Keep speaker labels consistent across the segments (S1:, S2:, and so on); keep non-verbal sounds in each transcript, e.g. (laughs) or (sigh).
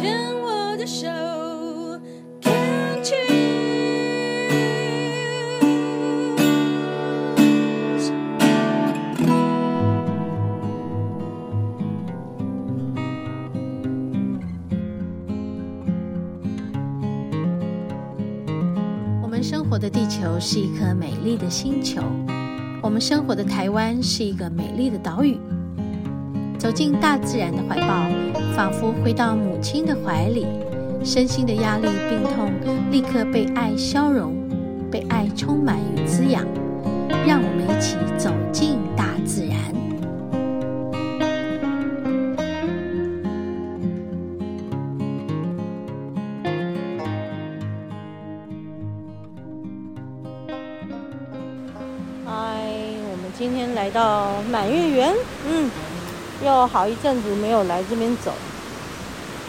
S1: 牵我的手，Can't you？
S2: 我们生活的地球是一颗美丽的星球，我们生活的台湾是一个美丽的岛屿。走进大自然的怀抱，仿佛回到母亲的怀里，身心的压力、病痛立刻被爱消融，被爱充满与滋养。让我们一起走进大自然。
S3: 嗨，我们今天来到满月园，嗯，又好一阵子没有来这边走。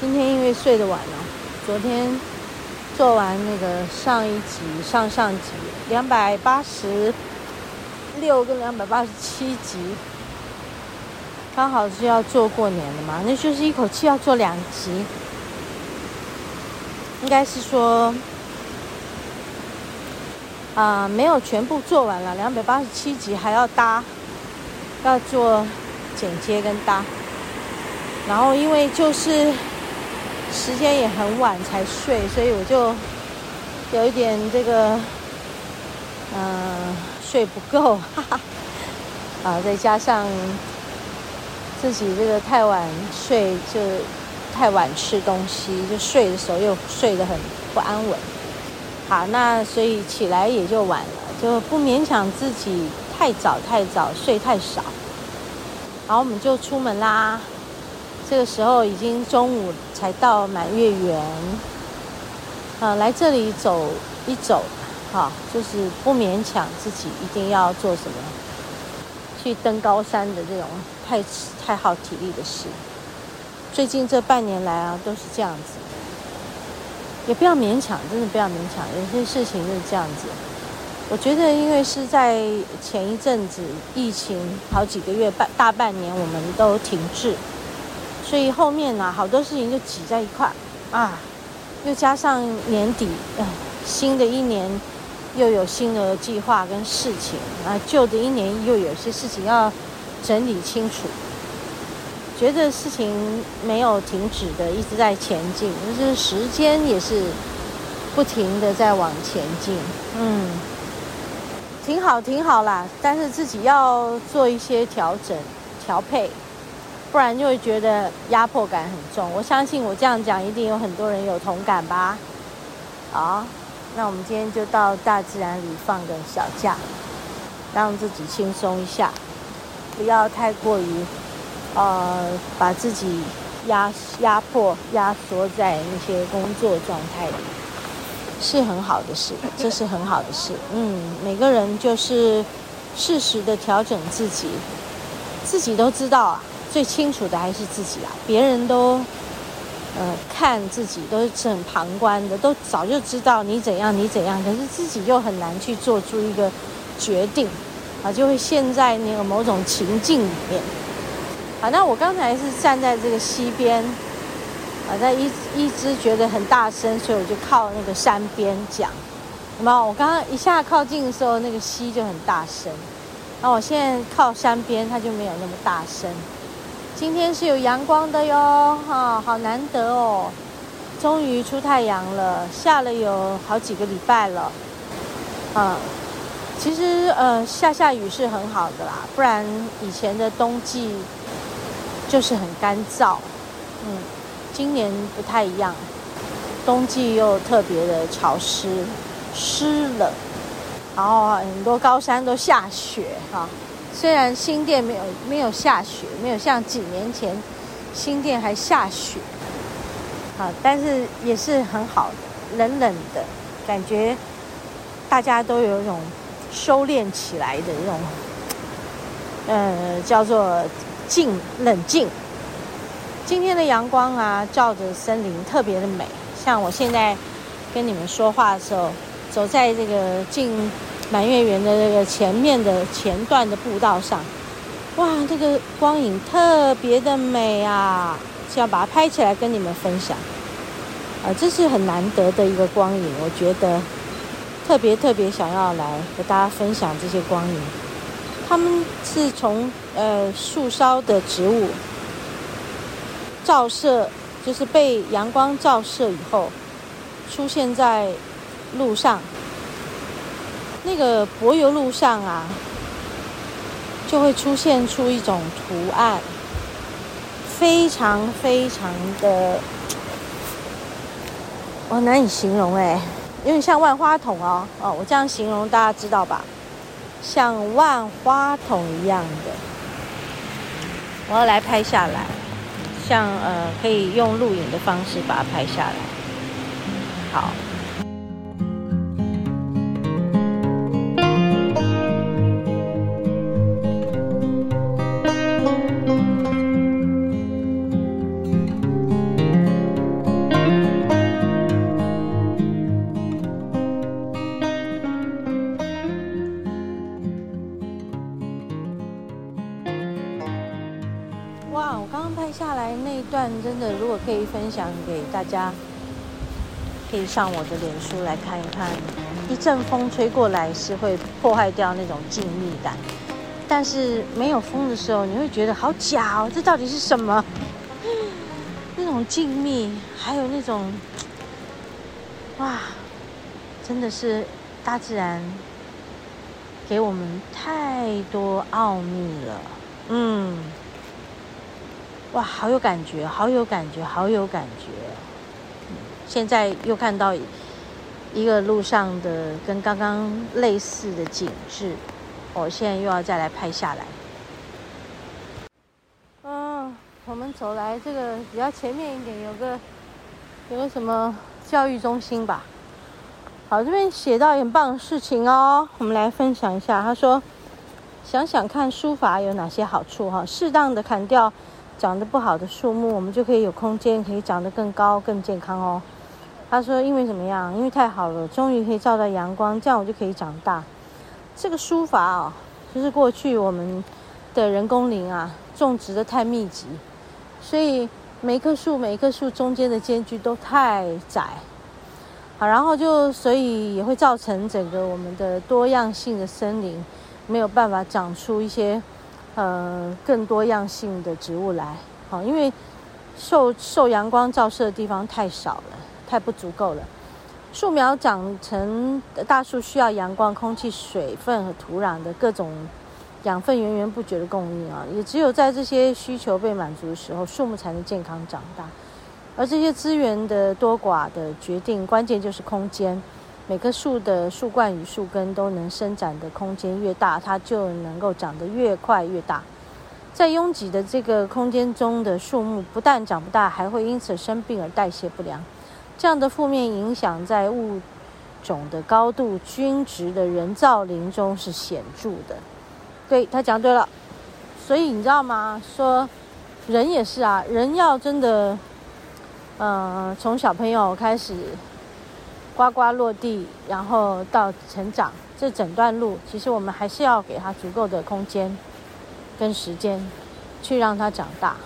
S3: 今天因为睡得晚了，昨天做完那个上一集、上上集两百八十六跟两百八十七集，刚好是要做过年的嘛，那就是一口气要做两集，应该是说。啊、没有全部做完了，两百八十七集还要搭，要做剪接跟搭。然后因为就是时间也很晚才睡，所以我就有一点这个，嗯、睡不够，哈哈。啊，再加上自己这个太晚睡，就太晚吃东西，就睡的时候又睡得很不安稳。好，那所以起来也就晚了，就不勉强自己太早太早睡太少。然后我们就出门啦。这个时候已经中午才到满月圆，啊，来这里走一走，哈，就是不勉强自己一定要做什么，去登高山的这种太太耗体力的事。最近这半年来啊，都是这样子。也不要勉强，真的不要勉强。有些事情就是这样子。我觉得，因为是在前一阵子疫情好几个月半大半年，我们都停滞，所以后面呢、啊，好多事情就挤在一块啊。又加上年底，呃，新的一年又有新的计划跟事情啊，旧的一年又有些事情要整理清楚。觉得事情没有停止的，一直在前进，就是时间也是不停的在往前进，嗯，挺好，挺好啦。但是自己要做一些调整、调配，不然就会觉得压迫感很重。我相信我这样讲，一定有很多人有同感吧。好，那我们今天就到大自然里放个小假，让自己轻松一下，不要太过于。呃，把自己压压迫、压缩在那些工作状态里，是很好的事，这是很好的事。嗯，每个人就是适时的调整自己，自己都知道啊，最清楚的还是自己啊。别人都呃看自己都是很旁观的，都早就知道你怎样，你怎样，可是自己又很难去做出一个决定啊，就会陷在那个某种情境里面。好，那我刚才是站在这个溪边，啊，在一一直觉得很大声，所以我就靠那个山边讲。有没有？我刚刚一下靠近的时候，那个溪就很大声。那我现在靠山边，它就没有那么大声。今天是有阳光的哟，哈，好难得哦，终于出太阳了。下了有好几个礼拜了，啊，其实呃下下雨是很好的啦，不然以前的冬季。就是很干燥，嗯，今年不太一样，冬季又特别的潮湿、湿冷，然后很多高山都下雪哈。虽然新店没有没有下雪，没有像几年前新店还下雪，啊，但是也是很好的，冷冷的感觉，大家都有一种收敛起来的这种，呃，叫做。静冷静，今天的阳光啊，照着森林特别的美。像我现在跟你们说话的时候，走在这个进满月园的这个前面的前段的步道上，哇，这个光影特别的美啊！想把它拍起来跟你们分享。啊，这是很难得的一个光影，我觉得特别特别想要来和大家分享这些光影。他们是从呃树梢的植物照射，就是被阳光照射以后，出现在路上。那个柏油路上啊，就会出现出一种图案，非常非常的，我难以形容哎，有点像万花筒哦哦，我这样形容大家知道吧？像万花筒一样的，我要来拍下来，像呃，可以用录影的方式把它拍下来，好。真的，如果可以分享给大家，可以上我的脸书来看一看。一阵风吹过来是会破坏掉那种静谧感，但是没有风的时候，你会觉得好假哦，这到底是什么？(laughs) 那种静谧，还有那种，哇，真的是大自然给我们太多奥秘了，嗯。哇，好有感觉，好有感觉，好有感觉！现在又看到一个路上的跟刚刚类似的景致，我现在又要再来拍下来。嗯，我们走来这个比较前面一点，有个有个什么教育中心吧？好，这边写到很棒的事情哦，我们来分享一下。他说：“想想看，书法有哪些好处？哈，适当的砍掉。”长得不好的树木，我们就可以有空间，可以长得更高、更健康哦。他说：“因为怎么样？因为太好了，终于可以照到阳光，这样我就可以长大。”这个书法哦，就是过去我们的人工林啊，种植的太密集，所以每一棵树、每一棵树中间的间距都太窄。好，然后就所以也会造成整个我们的多样性的森林没有办法长出一些。呃，更多样性的植物来，好，因为受受阳光照射的地方太少了，太不足够了。树苗长成大树需要阳光、空气、水分和土壤的各种养分源源不绝的供应啊，也只有在这些需求被满足的时候，树木才能健康长大。而这些资源的多寡的决定关键就是空间。每棵树的树冠与树根都能伸展的空间越大，它就能够长得越快越大。在拥挤的这个空间中的树木，不但长不大，还会因此生病而代谢不良。这样的负面影响在物种的高度均值的人造林中是显著的。对，他讲对了，所以你知道吗？说人也是啊，人要真的，嗯、呃，从小朋友开始。呱呱落地，然后到成长，这整段路其实我们还是要给他足够的空间跟时间，去让他长大。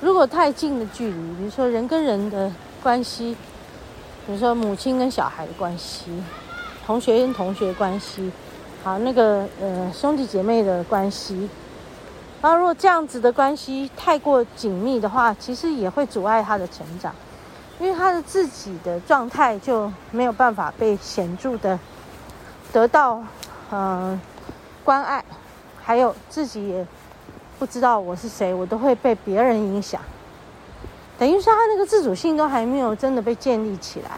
S3: 如果太近的距离，比如说人跟人的关系，比如说母亲跟小孩的关系，同学跟同学关系，好，那个呃兄弟姐妹的关系，然后如果这样子的关系太过紧密的话，其实也会阻碍他的成长。因为他的自己的状态就没有办法被显著的得到嗯、关爱，还有自己也不知道我是谁，我都会被别人影响。等于说他那个自主性都还没有真的被建立起来，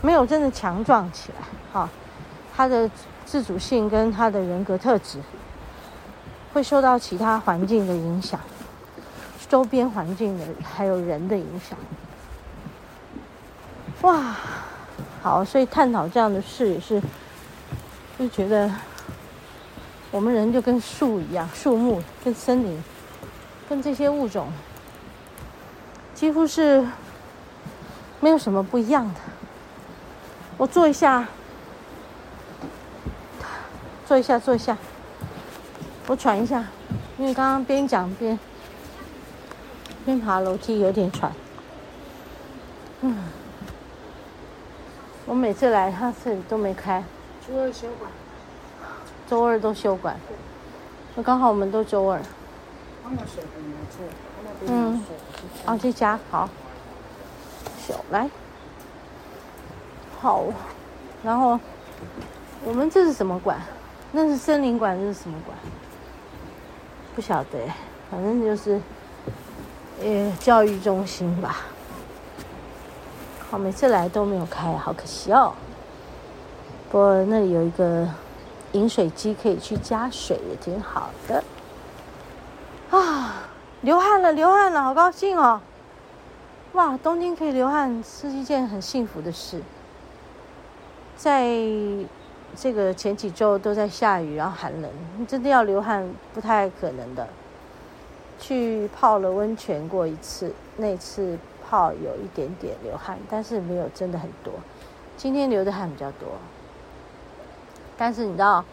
S3: 没有真的强壮起来。哈，他的自主性跟他的人格特质会受到其他环境的影响，周边环境的还有人的影响。哇，好，所以探讨这样的事也是，就觉得我们人就跟树一样，树木跟森林，跟这些物种几乎是没有什么不一样的。我坐一下，坐一下，坐一下，我喘一下，因为刚刚边讲边边爬楼梯有点喘。嗯，我每次来他这里都没开。
S1: 周二休馆。
S3: 周二都休馆。那刚好我们都周二。嗯。啊，这家好。小来。好。然后，我们这是什么馆？那是森林馆，这是什么馆？不晓得，反正就是，呃，教育中心吧。每次来都没有开，好可惜哦。不过那里有一个饮水机，可以去加水，也挺好的。啊，流汗了，流汗了，好高兴哦！哇，东京可以流汗是一件很幸福的事。在这个前几周都在下雨，然后寒冷，真的要流汗不太可能的。去泡了温泉过一次，那次。泡有一点点流汗，但是没有真的很多。今天流的汗比较多，但是你知道，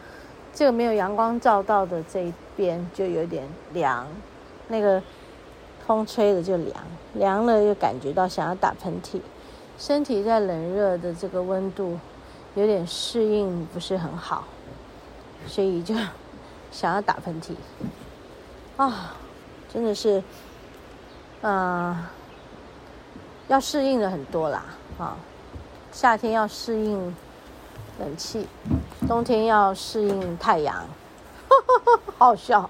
S3: 这个没有阳光照到的这一边就有点凉，那个风吹的就凉，凉了又感觉到想要打喷嚏，身体在冷热的这个温度有点适应不是很好，所以就 (laughs) 想要打喷嚏。啊，真的是，啊、要适应的很多啦，啊，夏天要适应冷气，冬天要适应太阳，好 (laughs) 好笑，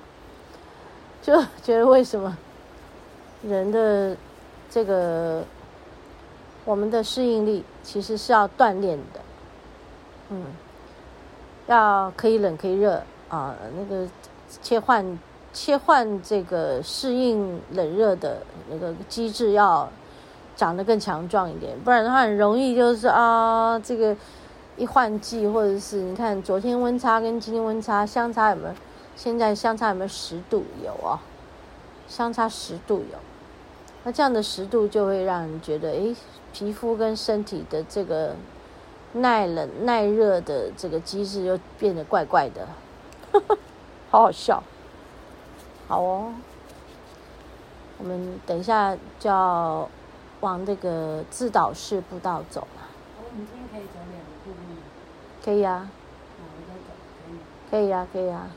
S3: 就觉得为什么人的这个我们的适应力其实是要锻炼的，嗯，要可以冷可以热啊，那个切换切换这个适应冷热的那个机制要。长得更强壮一点，不然的话很容易就是啊，这个一换季或者是你看昨天温差跟今天温差相差有没有？现在相差有没有十度？有啊，相差十度有。那这样的十度就会让人觉得，诶，皮肤跟身体的这个耐冷耐热的这个机制又变得怪怪的，呵呵，好好笑。好哦，我们等一下就要。往那个自导式步道走嘛？
S1: 我们今天可以走两个瀑？
S3: 可以啊。可以啊，可以啊。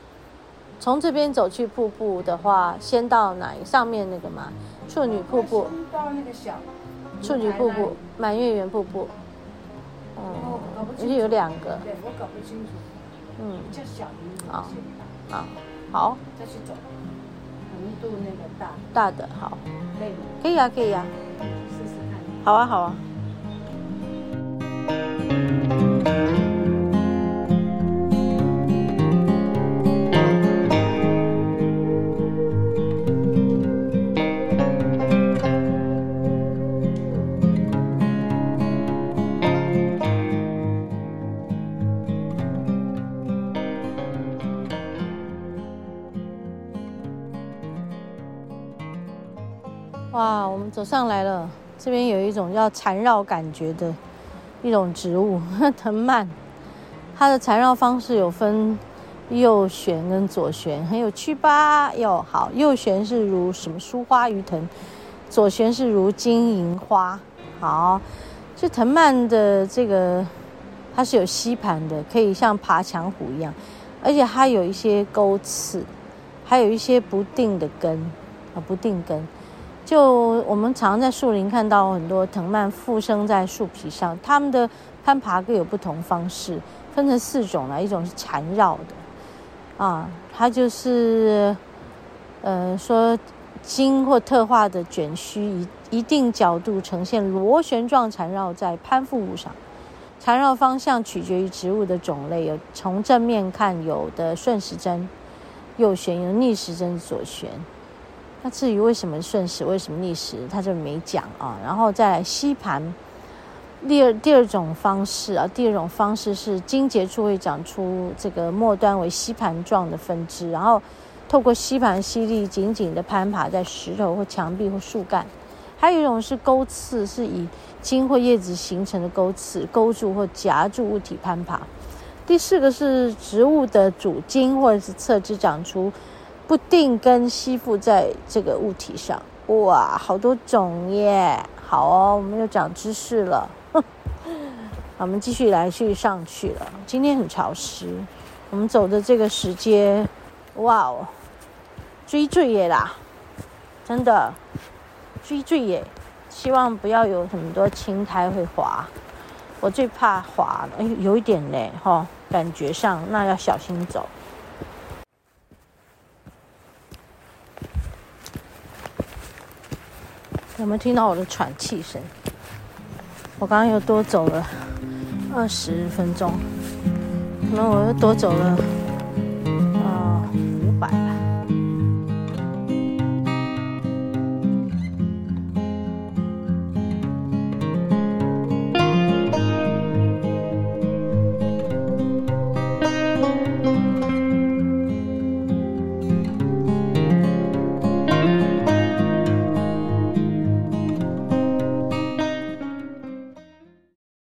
S3: 从这边走去瀑布的话，先到哪一上面那个嘛？处女瀑布。
S1: 到那个小。
S3: 处女瀑布，满月圆瀑布。嗯。而且有两个。
S1: 对，我搞不清楚。嗯。就小鱼。
S3: 好。好。好。
S1: 再去走。横渡那个大。
S3: 大的好。
S1: 可以。
S3: 可以啊，可以啊。好啊，好啊。哇，我们走上来了。这边有一种叫缠绕感觉的一种植物，(laughs) 藤蔓。它的缠绕方式有分右旋跟左旋，很有趣吧？哟，好，右旋是如什么疏花鱼藤，左旋是如金银花。好，这藤蔓的这个它是有吸盘的，可以像爬墙虎一样，而且它有一些钩刺，还有一些不定的根啊，不定根。就我们常在树林看到很多藤蔓附生在树皮上，它们的攀爬各有不同方式，分成四种了，一种是缠绕的，啊，它就是，呃，说经或特化的卷须，以一定角度呈现螺旋状缠绕在攀附物上，缠绕方向取决于植物的种类，有从正面看有的顺时针右旋，有逆时针左旋。那至于为什么顺时，为什么逆时，他就没讲啊。然后再来吸盘，第二第二种方式啊，第二种方式是茎节处会长出这个末端为吸盘状的分支，然后透过吸盘吸力紧紧的攀爬在石头或墙壁或树干。还有一种是钩刺，是以茎或叶子形成的钩刺勾住或夹住物体攀爬。第四个是植物的主茎或者是侧枝长出。不定根吸附在这个物体上，哇，好多种耶！好哦，我们又长知识了。(laughs) 好，我们继续来去上去了。今天很潮湿，我们走的这个石阶，哇哦，追坠耶啦！真的追坠耶！希望不要有很多青苔会滑，我最怕滑了。哎，有一点嘞，哈、哦，感觉上那要小心走。有没有听到我的喘气声？我刚刚又多走了二十分钟，可能我又多走了